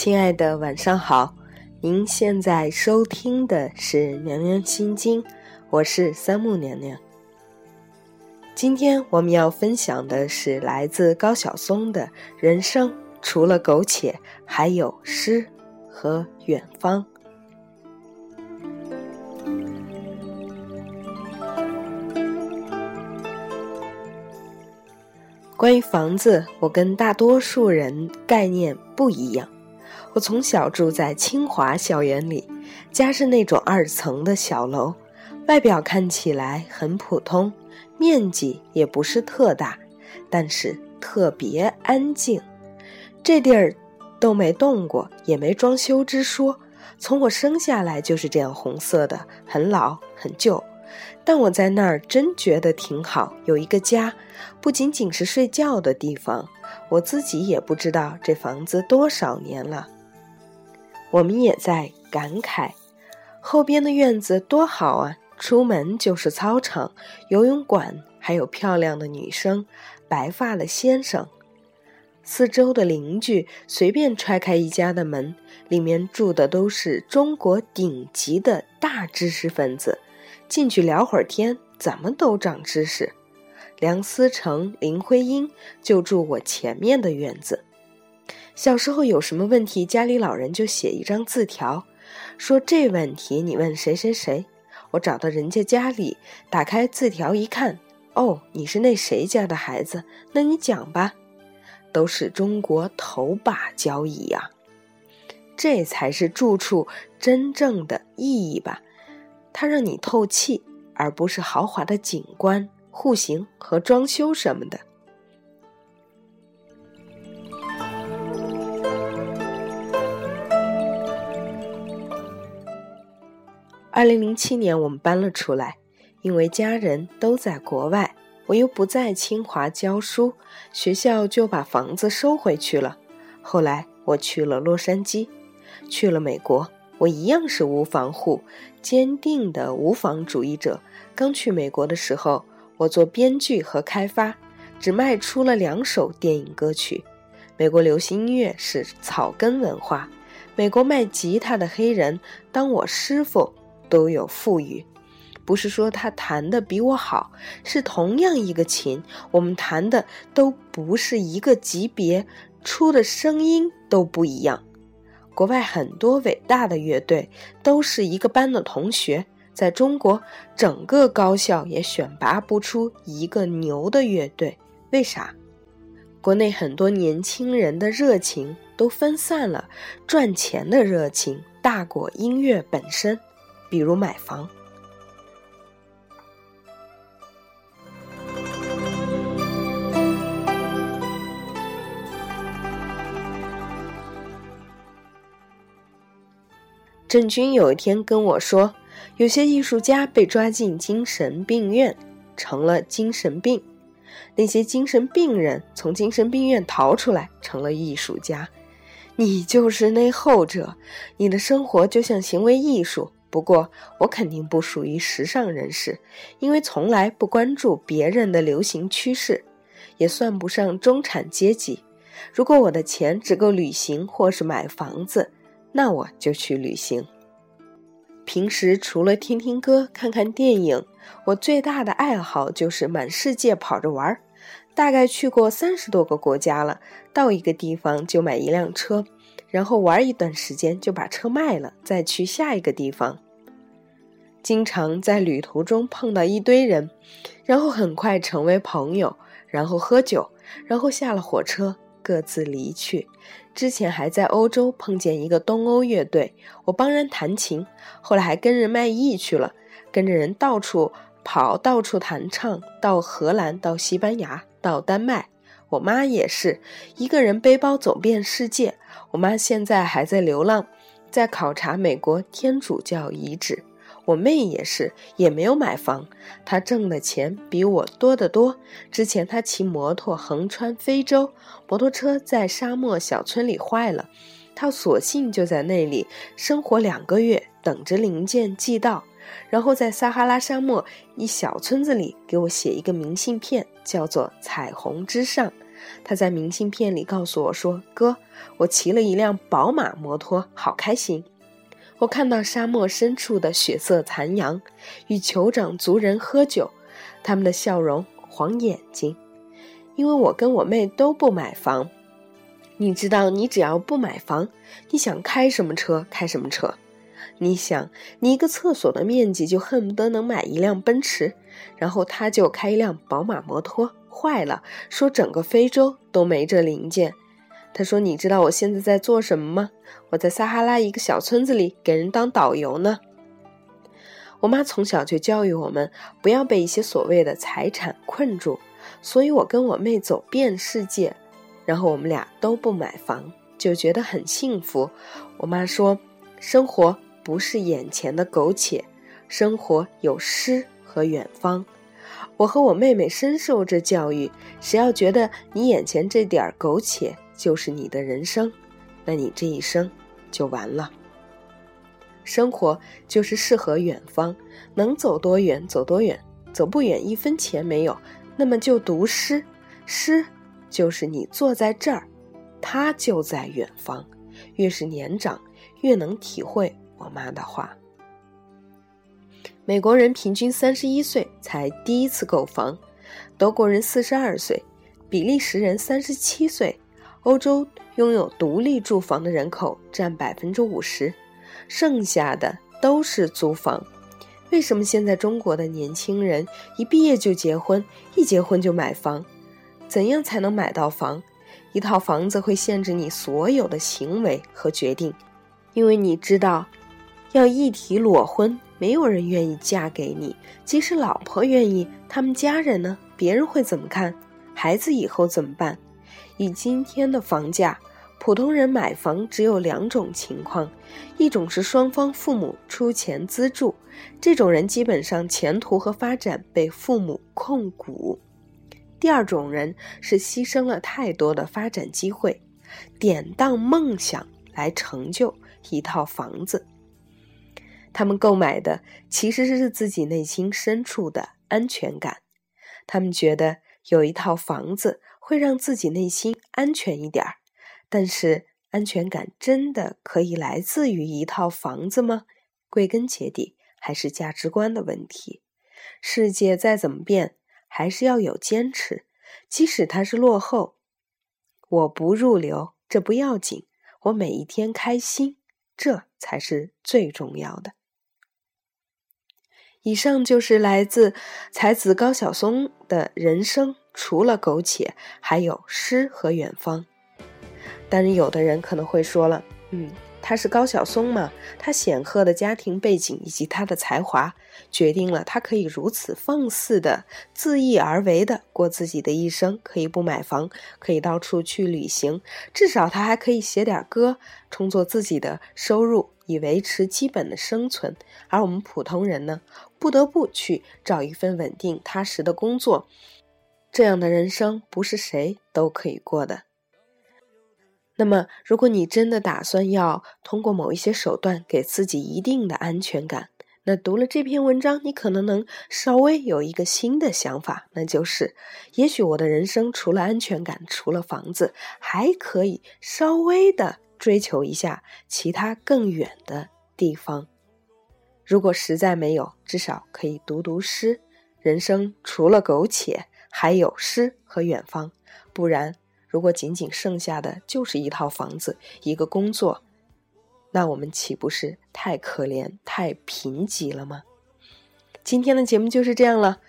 亲爱的，晚上好！您现在收听的是《娘娘心经》，我是三木娘娘。今天我们要分享的是来自高晓松的人生，除了苟且，还有诗和远方。关于房子，我跟大多数人概念不一样。我从小住在清华校园里，家是那种二层的小楼，外表看起来很普通，面积也不是特大，但是特别安静。这地儿都没动过，也没装修之说。从我生下来就是这样红色的，很老很旧。但我在那儿真觉得挺好，有一个家，不仅仅是睡觉的地方。我自己也不知道这房子多少年了。我们也在感慨，后边的院子多好啊！出门就是操场、游泳馆，还有漂亮的女生、白发的先生。四周的邻居随便踹开一家的门，里面住的都是中国顶级的大知识分子。进去聊会儿天，怎么都长知识。梁思成、林徽因就住我前面的院子。小时候有什么问题，家里老人就写一张字条，说这问题你问谁谁谁。我找到人家家里，打开字条一看，哦，你是那谁家的孩子，那你讲吧。都是中国头把交椅呀，这才是住处真正的意义吧。它让你透气，而不是豪华的景观、户型和装修什么的。二零零七年，我们搬了出来，因为家人都在国外，我又不在清华教书，学校就把房子收回去了。后来我去了洛杉矶，去了美国，我一样是无房户，坚定的无房主义者。刚去美国的时候，我做编剧和开发，只卖出了两首电影歌曲。美国流行音乐是草根文化，美国卖吉他的黑人当我师傅。都有富裕，不是说他弹的比我好，是同样一个琴，我们弹的都不是一个级别，出的声音都不一样。国外很多伟大的乐队都是一个班的同学，在中国整个高校也选拔不出一个牛的乐队，为啥？国内很多年轻人的热情都分散了，赚钱的热情大过音乐本身。比如买房。郑钧有一天跟我说，有些艺术家被抓进精神病院，成了精神病；那些精神病人从精神病院逃出来，成了艺术家。你就是那后者，你的生活就像行为艺术。不过，我肯定不属于时尚人士，因为从来不关注别人的流行趋势，也算不上中产阶级。如果我的钱只够旅行或是买房子，那我就去旅行。平时除了听听歌、看看电影，我最大的爱好就是满世界跑着玩儿。大概去过三十多个国家了，到一个地方就买一辆车。然后玩一段时间，就把车卖了，再去下一个地方。经常在旅途中碰到一堆人，然后很快成为朋友，然后喝酒，然后下了火车各自离去。之前还在欧洲碰见一个东欧乐队，我帮人弹琴，后来还跟人卖艺去了，跟着人到处跑，到处弹唱，到荷兰，到西班牙，到丹麦。我妈也是一个人背包走遍世界。我妈现在还在流浪，在考察美国天主教遗址。我妹也是，也没有买房。她挣的钱比我多得多。之前她骑摩托横穿非洲，摩托车在沙漠小村里坏了，她索性就在那里生活两个月，等着零件寄到，然后在撒哈拉沙漠一小村子里给我写一个明信片，叫做《彩虹之上》。他在明信片里告诉我说：“哥，我骑了一辆宝马摩托，好开心。我看到沙漠深处的血色残阳，与酋长族人喝酒，他们的笑容晃眼睛。因为我跟我妹都不买房，你知道，你只要不买房，你想开什么车开什么车。”你想，你一个厕所的面积就恨不得能买一辆奔驰，然后他就开一辆宝马摩托，坏了，说整个非洲都没这零件。他说：“你知道我现在在做什么吗？我在撒哈拉一个小村子里给人当导游呢。”我妈从小就教育我们不要被一些所谓的财产困住，所以我跟我妹走遍世界，然后我们俩都不买房，就觉得很幸福。我妈说：“生活。”不是眼前的苟且，生活有诗和远方。我和我妹妹深受这教育。谁要觉得你眼前这点苟且就是你的人生，那你这一生就完了。生活就是诗和远方，能走多远走多远，走不远一分钱没有，那么就读诗。诗就是你坐在这儿，它就在远方。越是年长，越能体会。我妈的话：美国人平均三十一岁才第一次购房，德国人四十二岁，比利时人三十七岁。欧洲拥有独立住房的人口占百分之五十，剩下的都是租房。为什么现在中国的年轻人一毕业就结婚，一结婚就买房？怎样才能买到房？一套房子会限制你所有的行为和决定，因为你知道。要一提裸婚，没有人愿意嫁给你。即使老婆愿意，他们家人呢？别人会怎么看？孩子以后怎么办？以今天的房价，普通人买房只有两种情况：一种是双方父母出钱资助，这种人基本上前途和发展被父母控股；第二种人是牺牲了太多的发展机会，典当梦想来成就一套房子。他们购买的其实是自己内心深处的安全感，他们觉得有一套房子会让自己内心安全一点儿。但是，安全感真的可以来自于一套房子吗？归根结底，还是价值观的问题。世界再怎么变，还是要有坚持，即使它是落后。我不入流，这不要紧，我每一天开心，这才是最重要的。以上就是来自才子高晓松的人生，除了苟且，还有诗和远方。但是有的人可能会说了，嗯，他是高晓松嘛，他显赫的家庭背景以及他的才华，决定了他可以如此放肆的恣意而为的过自己的一生，可以不买房，可以到处去旅行，至少他还可以写点歌，充作自己的收入。以维持基本的生存，而我们普通人呢，不得不去找一份稳定踏实的工作。这样的人生不是谁都可以过的。那么，如果你真的打算要通过某一些手段给自己一定的安全感，那读了这篇文章，你可能能稍微有一个新的想法，那就是，也许我的人生除了安全感，除了房子，还可以稍微的。追求一下其他更远的地方。如果实在没有，至少可以读读诗。人生除了苟且，还有诗和远方。不然，如果仅仅剩下的就是一套房子、一个工作，那我们岂不是太可怜、太贫瘠了吗？今天的节目就是这样了。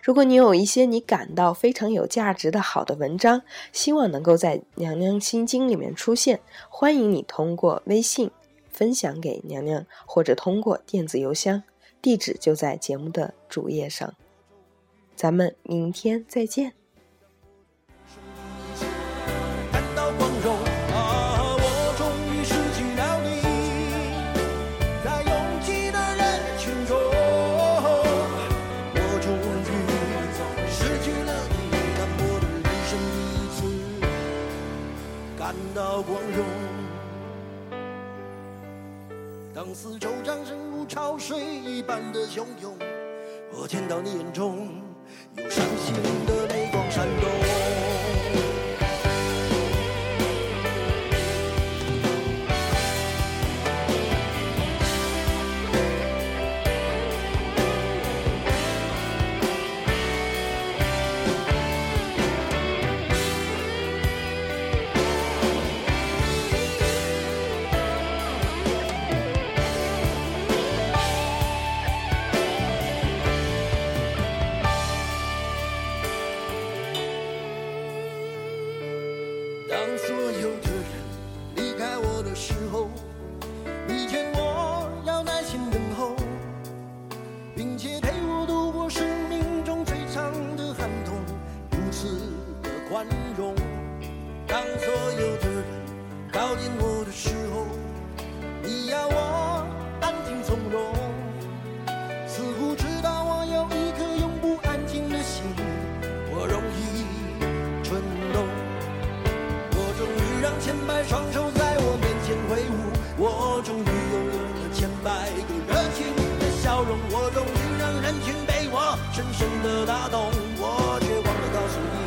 如果你有一些你感到非常有价值的好的文章，希望能够在娘娘心经里面出现，欢迎你通过微信分享给娘娘，或者通过电子邮箱，地址就在节目的主页上。咱们明天再见。四周掌声如潮水一般的汹涌，我见到你眼中容。当所有的人靠近我的时候，你要我安静从容，似乎知道我有一颗永不安静的心，我容易蠢动。我终于让千百双手在我面前挥舞，我终于拥有了千百个热情的笑容，我终于让人群被我深深的打动，我却忘了告诉，你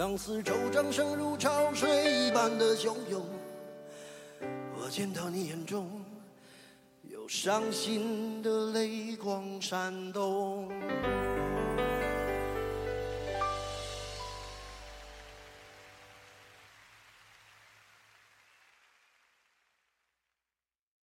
当四周掌声如潮水一般的汹涌，我见到你眼中有伤心的泪光闪动。